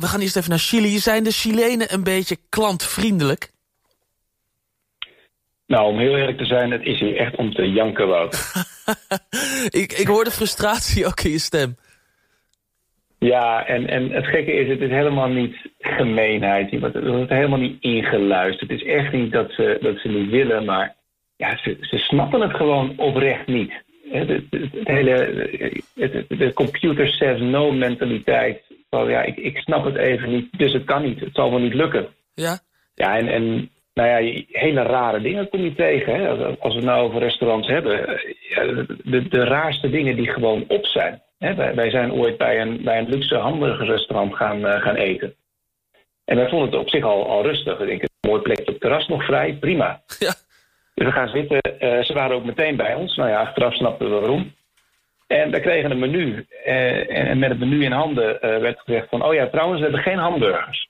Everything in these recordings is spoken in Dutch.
we gaan eerst even naar Chili. Zijn de Chilenen een beetje klantvriendelijk? Nou, om heel eerlijk te zijn, het is hier echt om te janken, Wout. ik, ik hoor de frustratie ook in je stem. Ja, en, en het gekke is, het is helemaal niet gemeenheid. Er wordt helemaal niet ingeluisterd. Het is echt niet dat ze, dat ze niet willen, maar ja, ze, ze snappen het gewoon oprecht niet. Het, het, het hele, het, de computer says no mentaliteit. Van, ja, ik, ik snap het even niet, dus het kan niet. Het zal wel niet lukken. Ja? Ja, en, en nou ja, hele rare dingen kom je tegen. Hè? Als we het nou over restaurants hebben. De, de raarste dingen die gewoon op zijn. Hè? Wij, wij, zijn ooit bij een, bij een luxe hamburgerrestaurant gaan, uh, gaan eten. En wij vonden het op zich al, al rustig. We denken, een mooi plekje op het terras nog vrij, prima. Ja. Dus we gaan zitten. Uh, ze waren ook meteen bij ons. Nou ja, achteraf snapten we waarom. En we kregen een menu. Uh, en met het menu in handen uh, werd gezegd van... oh ja, trouwens, we hebben geen hamburgers.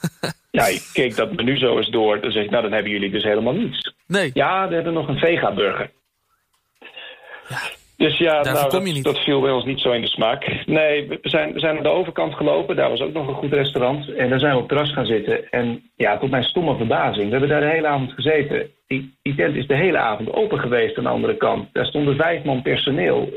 ja, ik keek dat menu zo eens door. Dan zeg ik, nou, dan hebben jullie dus helemaal niets. Nee. Ja, we hebben nog een vega-burger. Ja, dus ja, nou, kom je niet. dat, dat, viel bij ons niet zo in de smaak. Nee, we zijn, we zijn naar de overkant gelopen. Daar was ook nog een goed restaurant. En daar zijn we op terras gaan zitten. En ja, tot mijn stomme verbazing. We hebben daar de hele avond gezeten. Die, die tent is de hele avond open geweest aan de andere kant. Daar stonden vijf man personeel.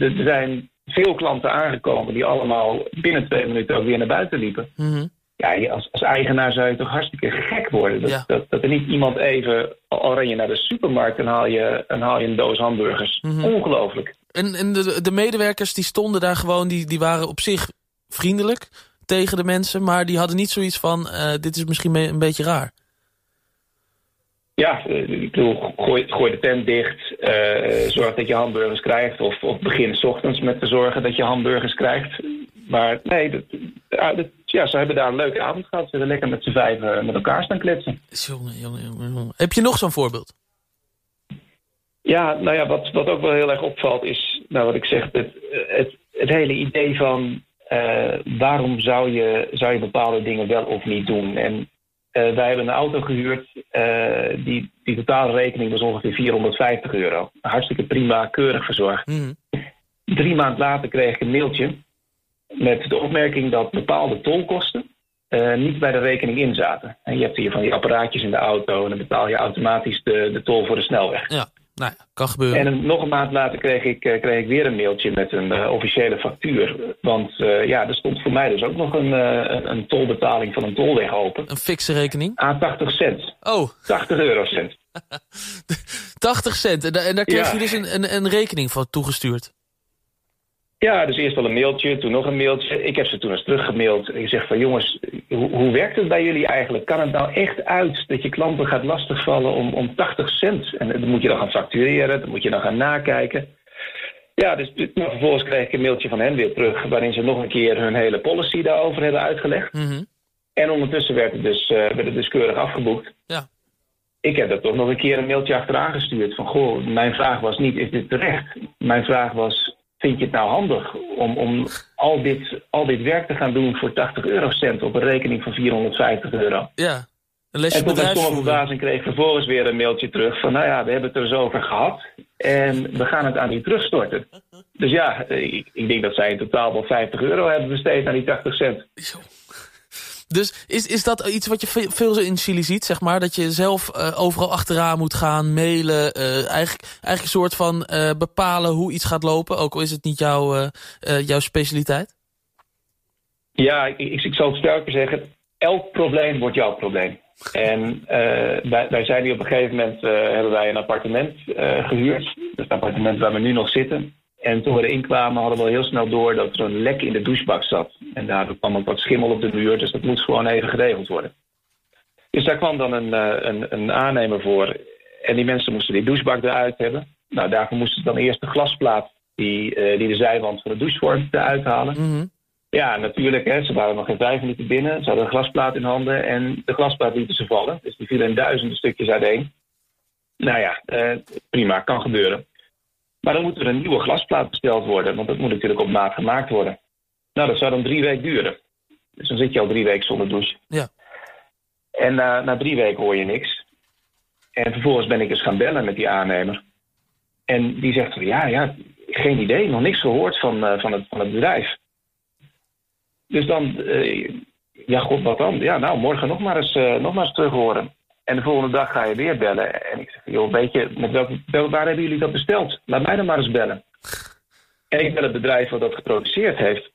Er zijn veel klanten aangekomen die allemaal binnen twee minuten ook weer naar buiten liepen. Mm -hmm. Ja, als, als, eigenaar zou je toch hartstikke gek worden. Dat, ja. dat, dat, er niet iemand even, al ren je naar de supermarkt en haal je, en haal je een doos hamburgers. Mm -hmm. Ongelooflijk. En, en de, de, medewerkers die stonden daar gewoon, die, die waren op zich vriendelijk tegen de mensen. Maar die hadden niet zoiets van, uh, dit is misschien een beetje raar. Ja, ik bedoel, gooi, gooi de tent dicht. Uh, zorg dat je hamburgers krijgt. Of, of begin s ochtends met te zorgen dat je hamburgers krijgt. Maar nee, dat, dat, ja, ze hebben daar een leuke avond gehad. Ze hebben lekker met z'n vijf met elkaar staan kletsen. Jongen, jongen, jongen, jongen. Heb je nog zo'n voorbeeld? Ja, nou ja, wat, wat ook wel heel erg opvalt is, nou wat ik zeg, het, het, het hele idee van uh, waarom zou je, zou je bepaalde dingen wel of niet doen. En uh, wij hebben een auto gehuurd, uh, die, die totale rekening was ongeveer 450 euro. Hartstikke prima, keurig verzorgd. Mm. Drie maanden later kreeg ik een mailtje met de opmerking dat bepaalde tolkosten uh, niet bij de rekening in zaten. En je hebt hier van die apparaatjes in de auto en dan betaal je automatisch de, de tol voor de snelweg. Ja, nou ja, kan gebeuren. En een, nog een maand later kreeg ik, uh, kreeg ik weer een mailtje met een uh, officiële factuur. Want ja, er stond voor mij dus ook nog een, een, een, tolbetaling van een tolweg open. Een fikse rekening? Aan 80 cent. Oh. 80 eurocent. 80 cent. En, en daar kreeg ja. je dus een, een, een rekening van toegestuurd? Ja, dus eerst wel een mailtje, toen nog een mailtje. Ik heb ze toen eens teruggemaild. Ik zeg van jongens, hoe, hoe werkt het bij jullie eigenlijk? Kan het nou echt uit dat je klanten gaat lastigvallen om, om 80 cent? En dan moet je dan gaan factureren, dan moet je dan gaan nakijken. Ja, dus nou, vervolgens kreeg ik een mailtje van hen weer terug... waarin ze nog een keer hun hele policy daarover hebben uitgelegd. Mm -hmm. En ondertussen werd het, dus, uh, werd het dus keurig afgeboekt. Ja. Ik heb er toch nog een keer een mailtje achteraan gestuurd. Van goh, mijn vraag was niet, is dit terecht? Mijn vraag was, vind je het nou handig om, om al, dit, al dit werk te gaan doen voor 80 eurocent op een rekening van 450 euro? Ja, een lesje En tot mijn verbazing kreeg ik vervolgens weer een mailtje terug van, nou ja, we hebben het er eens over gehad en we gaan het aan u terugstorten. Dus ja, ik, ik denk dat zij in totaal wel 50 euro hebben besteed aan die 80 cent. Dus is, is dat iets wat je veel, in Chili ziet, zeg maar? Dat je zelf uh, overal achteraan moet gaan, mailen. Uh, eigenlijk, eigenlijk een soort van uh, bepalen hoe iets gaat lopen. Ook al is het niet jouw, jouw specialiteit. Ja, ik, ik, zal het sterker zeggen. Elk probleem wordt jouw probleem. En wij, wij zijn hier op een gegeven moment... hebben wij een appartement gehuurd. Dat het appartement waar we nu nog zitten. En toen we erin kwamen hadden we al heel snel door dat er een lek in de douchebak zat. En daardoor kwam ook wat schimmel op de muur, dus dat moet gewoon even geregeld worden. Dus daar kwam dan een, een, een aannemer voor. En die mensen moesten die douchebak eruit hebben. Nou, daarvoor moesten ze dan eerst de glasplaat die, uh, die de zijwand van de douche vormt eruit halen. Mm -hmm. Ja, natuurlijk, hè, ze waren nog geen vijf minuten binnen. Ze hadden een glasplaat in handen en de glasplaat lieten ze vallen. Dus die vielen in duizenden stukjes uiteen. Nou ja, uh, prima, kan gebeuren. Maar dan moet er een nieuwe glasplaat besteld worden, want dat moet natuurlijk op maat gemaakt worden. Nou, dat zou dan drie weken duren. Dus dan zit je al drie weken zonder douche. Ja. En na, na drie weken hoor je niks. En vervolgens ben ik eens gaan bellen met die aannemer. En die zegt van, ja, ja, geen idee, nog niks gehoord van, uh, van, het, van het bedrijf. Dus dan, uh, ja, god, wat dan? Ja, nou, morgen nog maar eens, uh, nog maar eens terug horen. En de volgende dag ga je weer bellen. En ik zeg, joh, weet je, met welk, waar hebben jullie dat besteld? Laat mij dan maar eens bellen. En ik bel het bedrijf wat dat geproduceerd heeft.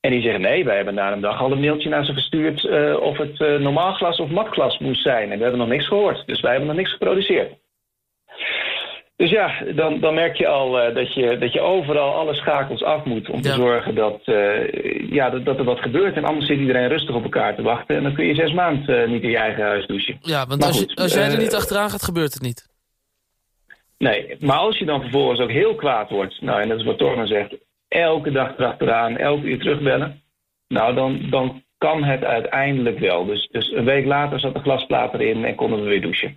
En die zeggen, nee, wij hebben na een dag al een mailtje naar ze verstuurd... Uh, of het uh, normaal glas of matglas moest zijn. En we hebben nog niks gehoord. Dus wij hebben nog niks geproduceerd. Dus ja, dan, dan merk je al uh, dat, je, dat je overal alle schakels af moet om te zorgen dat, uh, ja, dat, dat, er wat gebeurt. En anders zit iedereen rustig op elkaar te wachten. En dan kun je zes maanden uh, niet in je eigen huis douchen. Ja, want als, goed, je, als jij er niet achteraan gaat, gebeurt het niet. Nee, maar als je dan vervolgens ook heel kwaad wordt... nou, en dat is wat Torman zegt... elke dag erachteraan, elke uur terugbellen... nou, dan, dan kan het uiteindelijk wel. Dus, dus een week later zat de glasplaat erin en konden we weer douchen.